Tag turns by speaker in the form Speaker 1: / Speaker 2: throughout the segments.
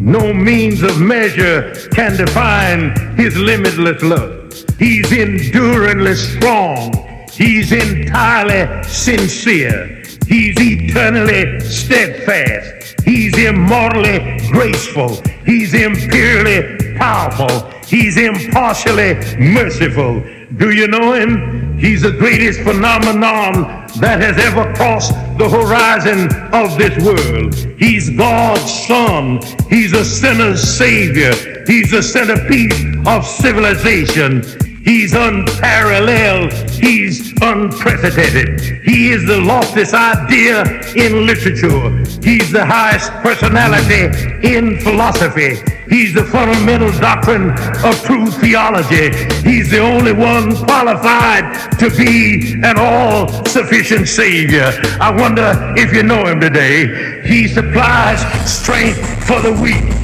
Speaker 1: No means of measure can define his limitless love. He's enduringly strong. He's entirely sincere. He's eternally steadfast. He's immortally graceful. He's imperially powerful. He's impartially merciful. Do you know him? He's the greatest phenomenon that has ever crossed the horizon of this world. He's God's son. He's a sinner's savior. He's the centerpiece of civilization. He's unparalleled. He's unprecedented. He is the loftiest idea in literature. He's the highest personality in philosophy. He's the fundamental doctrine of true theology. He's the only one qualified to be an all sufficient Savior. I wonder if you know him today. He supplies strength for the weak.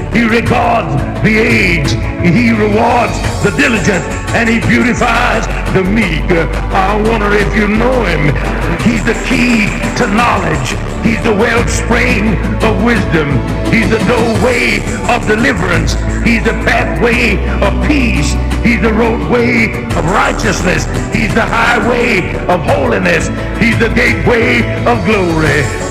Speaker 1: He regards the aged. He rewards the diligent. And he beautifies the meek. I wonder if you know him. He's the key to knowledge. He's the wellspring of wisdom. He's the doorway of deliverance. He's the pathway of peace. He's the roadway of righteousness. He's the highway of holiness. He's the gateway of glory.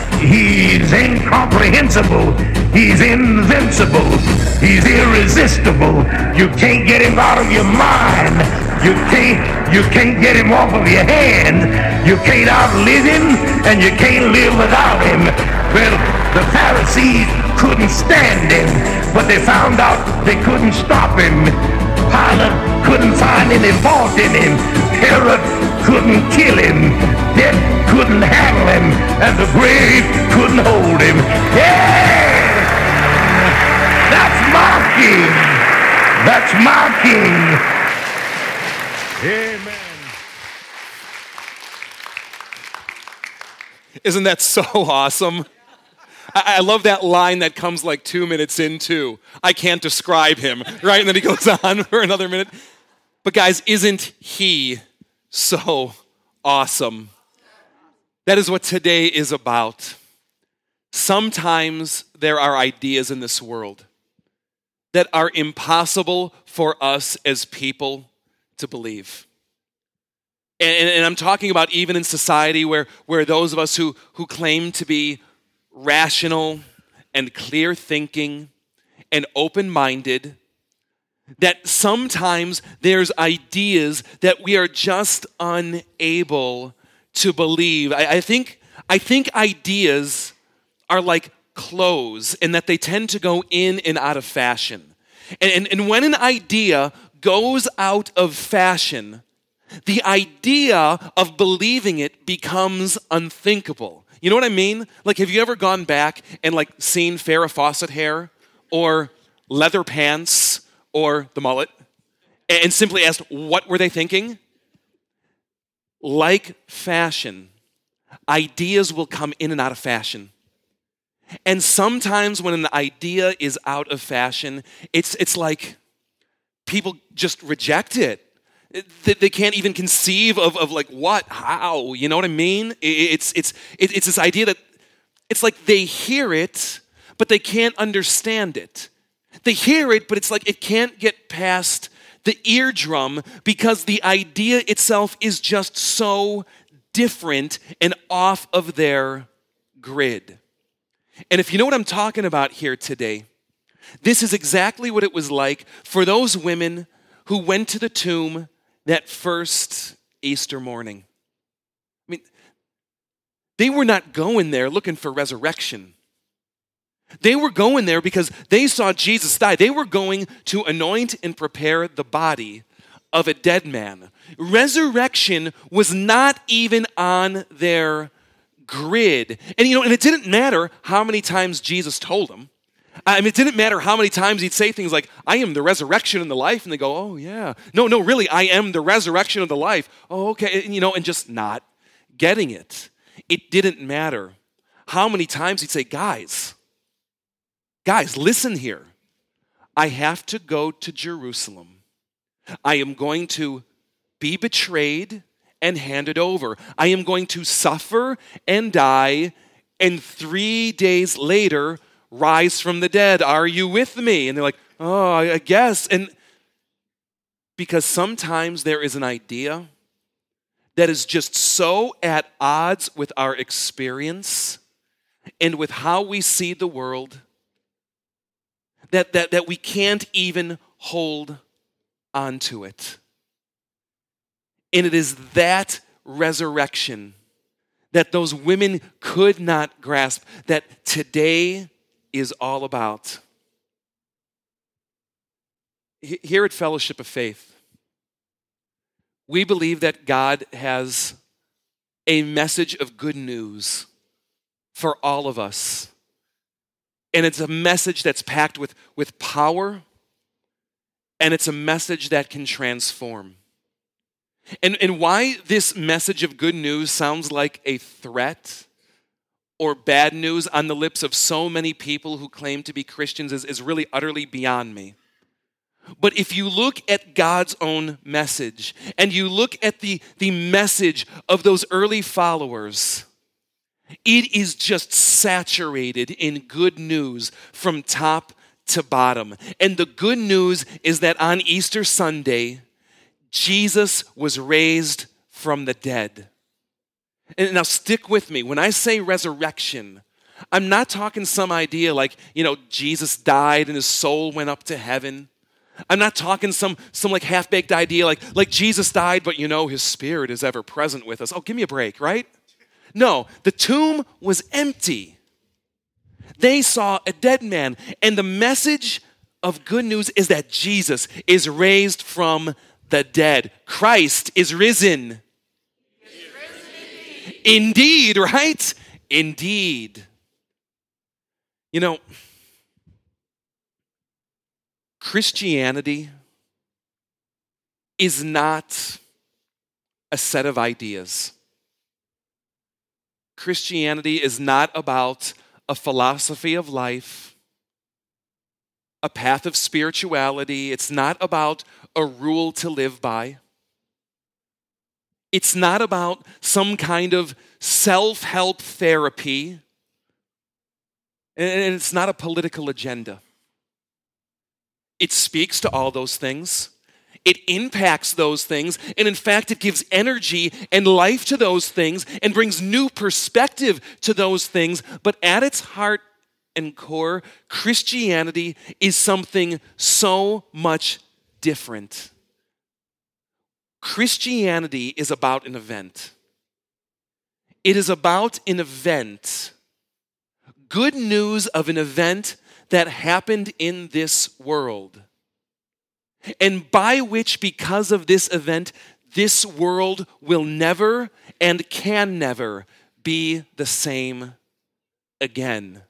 Speaker 1: He's incomprehensible. He's invincible. He's irresistible. You can't get him out of your mind. You can't, you can't get him off of your hand. You can't outlive him and you can't live without him. Well, the Pharisees couldn't stand him, but they found out they couldn't stop him. Pilate couldn't find any fault in him. Herod couldn't kill him. Death couldn't handle him. And the grave couldn't hold him. Yeah! That's my king. That's my king. Amen.
Speaker 2: Isn't that so awesome? I, I love that line that comes like two minutes into. I can't describe him, right? And then he goes on for another minute. But guys, isn't he so awesome? That is what today is about. Sometimes there are ideas in this world that are impossible for us as people to believe. And, and, I'm talking about even in society where, where those of us who, who claim to be rational and clear thinking and open minded, that sometimes there's ideas that we are just unable to believe. I, I, think, I think ideas are like clothes in that they tend to go in and out of fashion. And, and, and when an idea goes out of fashion, the idea of believing it becomes unthinkable. You know what I mean? Like, have you ever gone back and like seen Farrah Fawcett hair or leather pants or the mullet and simply asked, what were they thinking? Like fashion, ideas will come in and out of fashion. And sometimes when an idea is out of fashion, it's, it's like people just reject it. they can't even conceive of, of like what how you know what i mean it's it's it's this idea that it's like they hear it but they can't understand it they hear it but it's like it can't get past the eardrum because the idea itself is just so different and off of their grid and if you know what i'm talking about here today this is exactly what it was like for those women who went to the tomb that first Easter morning. I mean, they were not going there looking for resurrection. They were going there because they saw Jesus die. They were going to anoint and prepare the body of a dead man. Resurrection was not even on their grid. And you know, and it didn't matter how many times Jesus told them. I mean, it didn't matter how many times he'd say things like, I am the resurrection and the life. And they go, oh, yeah. No, no, really, I am the resurrection of the life. Oh, okay. And, you know, and just not getting it. It didn't matter how many times he'd say, guys, guys, listen here. I have to go to Jerusalem. I am going to be betrayed and handed over. I am going to suffer and die. And three days later, rise from the dead. Are you with me? And they're like, oh, I guess. And because sometimes there is an idea that is just so at odds with our experience and with how we see the world that, that, that we can't even hold on to it. And it is that resurrection that those women could not grasp, that today is all about. Here at Fellowship of Faith, we believe that God has a message of good news for all of us. And it's a message that's packed with, with power, and it's a message that can transform. And, and why this message of good news sounds like a threat or bad news on the lips of so many people who claim to be Christians is, is really utterly beyond me. But if you look at God's own message and you look at the, the message of those early followers, it is just saturated in good news from top to bottom. And the good news is that on Easter Sunday, Jesus was raised from the dead. And now stick with me. When I say resurrection, I'm not talking some idea like, you know, Jesus died and his soul went up to heaven. I'm not talking some some like half-baked idea like like Jesus died but you know his spirit is ever present with us. Oh, give me a break, right? No, the tomb was empty. They saw a dead man and the message of good news is that Jesus is raised from the dead. Christ is risen. Indeed, right? Indeed. You know, Christianity is not a set of ideas. Christianity is not about a philosophy of life, a path of spirituality. It's not about a rule to live by. It's not about some kind of self help therapy, and it's not a political agenda. It speaks to all those things. It impacts those things, and in fact, it gives energy and life to those things and brings new perspective to those things. But at its heart and core, Christianity is something so much different. Christianity is about an event. It is about an event, good news of an event that happened in this world, and by which, because of this event, this world will never and can never be the same again.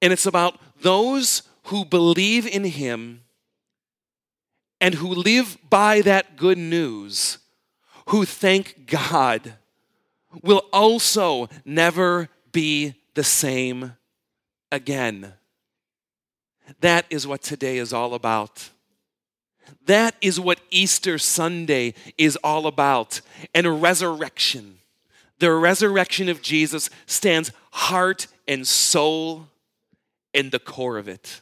Speaker 2: And it's about those who believe in Him and who live by that good news, who thank God, will also never be the same again. That is what today is all about. That is what Easter Sunday is all about and resurrection. The resurrection of Jesus stands heart and soul in the core of it.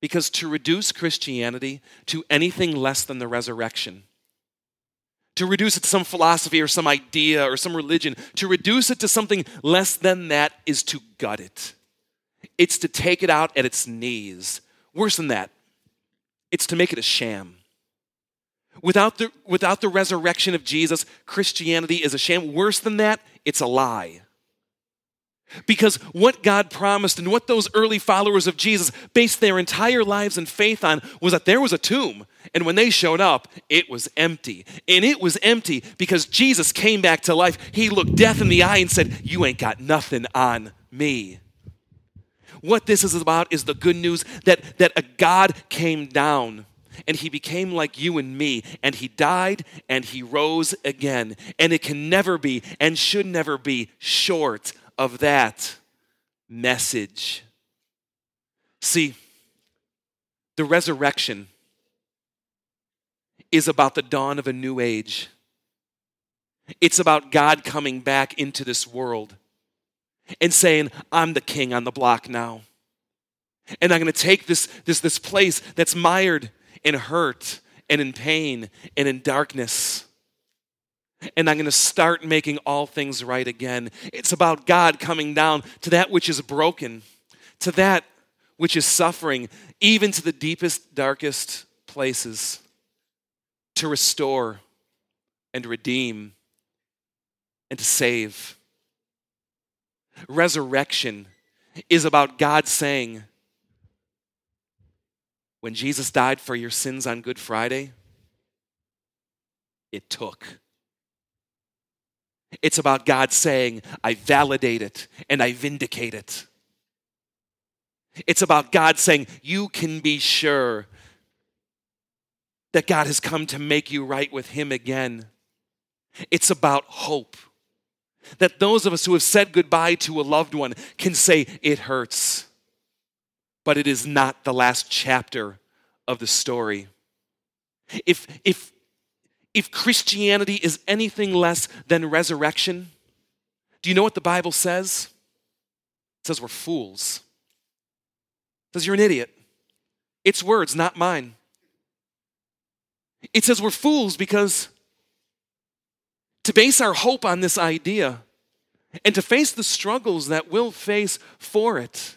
Speaker 2: Because to reduce Christianity to anything less than the resurrection, to reduce it to some philosophy or some idea or some religion, to reduce it to something less than that is to gut it. It's to take it out at its knees. Worse than that, it's to make it a sham. Without the, without the resurrection of Jesus, Christianity is a sham. Worse than that, it's a lie. Because what God promised and what those early followers of Jesus based their entire lives and faith on was that there was a tomb. And when they showed up, it was empty. And it was empty because Jesus came back to life. He looked death in the eye and said, You ain't got nothing on me. What this is about is the good news that, that a God came down and he became like you and me, and he died and he rose again. And it can never be and should never be short of that message. See, the resurrection is about the dawn of a new age. It's about God coming back into this world and saying, I'm the king on the block now. And I'm going to take this, this, this place that's mired in hurt and in pain and in darkness. And I'm going to start making all things right again. It's about God coming down to that which is broken, to that which is suffering, even to the deepest, darkest places, to restore and redeem and to save. Resurrection is about God saying, when Jesus died for your sins on Good Friday, it took. It's about God saying, I validate it and I vindicate it. It's about God saying, You can be sure that God has come to make you right with Him again. It's about hope. That those of us who have said goodbye to a loved one can say, It hurts, but it is not the last chapter of the story. If, if, if Christianity is anything less than resurrection, do you know what the Bible says? It says we're fools. It says you're an idiot. It's words, not mine. It says we're fools because to base our hope on this idea and to face the struggles that we'll face for it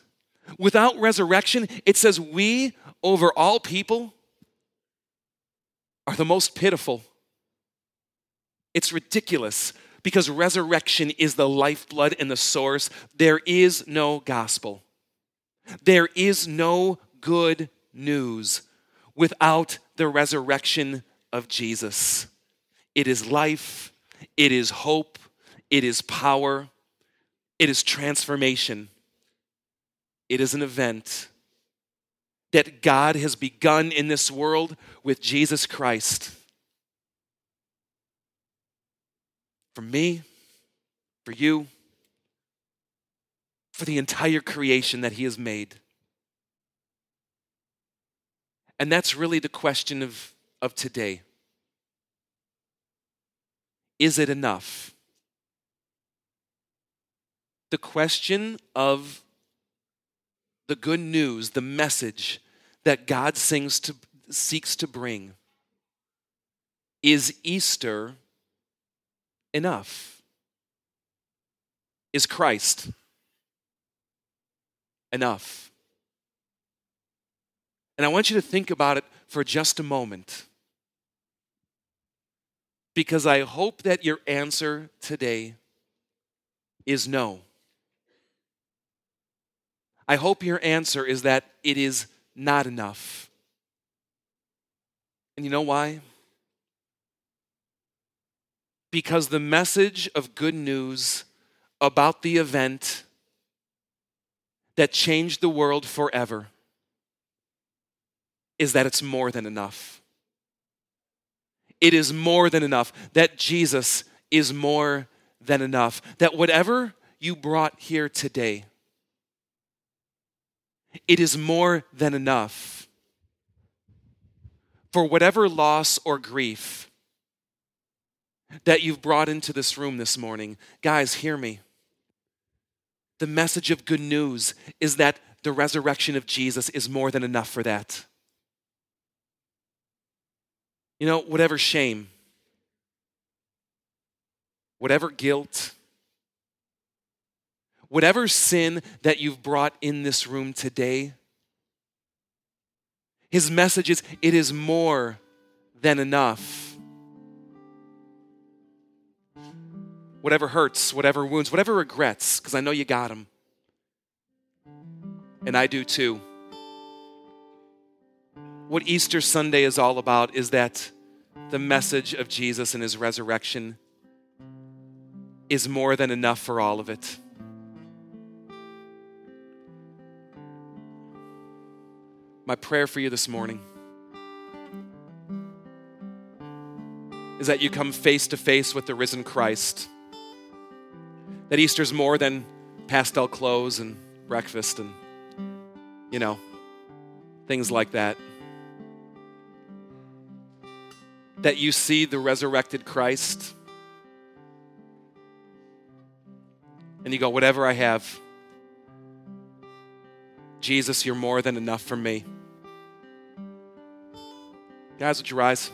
Speaker 2: without resurrection, it says we over all people are the most pitiful. It's ridiculous because resurrection is the lifeblood and the source. There is no gospel. There is no good news without the resurrection of Jesus. It is life, it is hope, it is power, it is transformation. It is an event that God has begun in this world with Jesus Christ. For me, for you, for the entire creation that He has made. And that's really the question of, of today. Is it enough? The question of the good news, the message that God sings to, seeks to bring. Is Easter enough? Is Christ enough? And I want you to think about it for just a moment. Because I hope that your answer today is no. I hope your answer is that it is not enough. And you know why? Because the message of good news about the event that changed the world forever is that it's more than enough. It is more than enough. That Jesus is more than enough. That whatever you brought here today, it is more than enough. for whatever loss or grief that you've brought into this room this morning, guys, hear me. The message of good news is that the resurrection of Jesus is more than enough for that. You know, whatever shame, whatever guilt, whatever sin that you've brought in this room today, his message is it is more than enough. Whatever hurts, whatever wounds, whatever regrets, because I know you got them. And I do too. What Easter Sunday is all about is that the message of Jesus and his resurrection is more than enough for all of it. My prayer for you this morning is that you come face to face with the risen Christ. That Easter's more than pastel clothes and breakfast and, you know, things like that. That you see the resurrected Christ and you go, whatever I have, Jesus, you're more than enough for me. Guys, would you rise?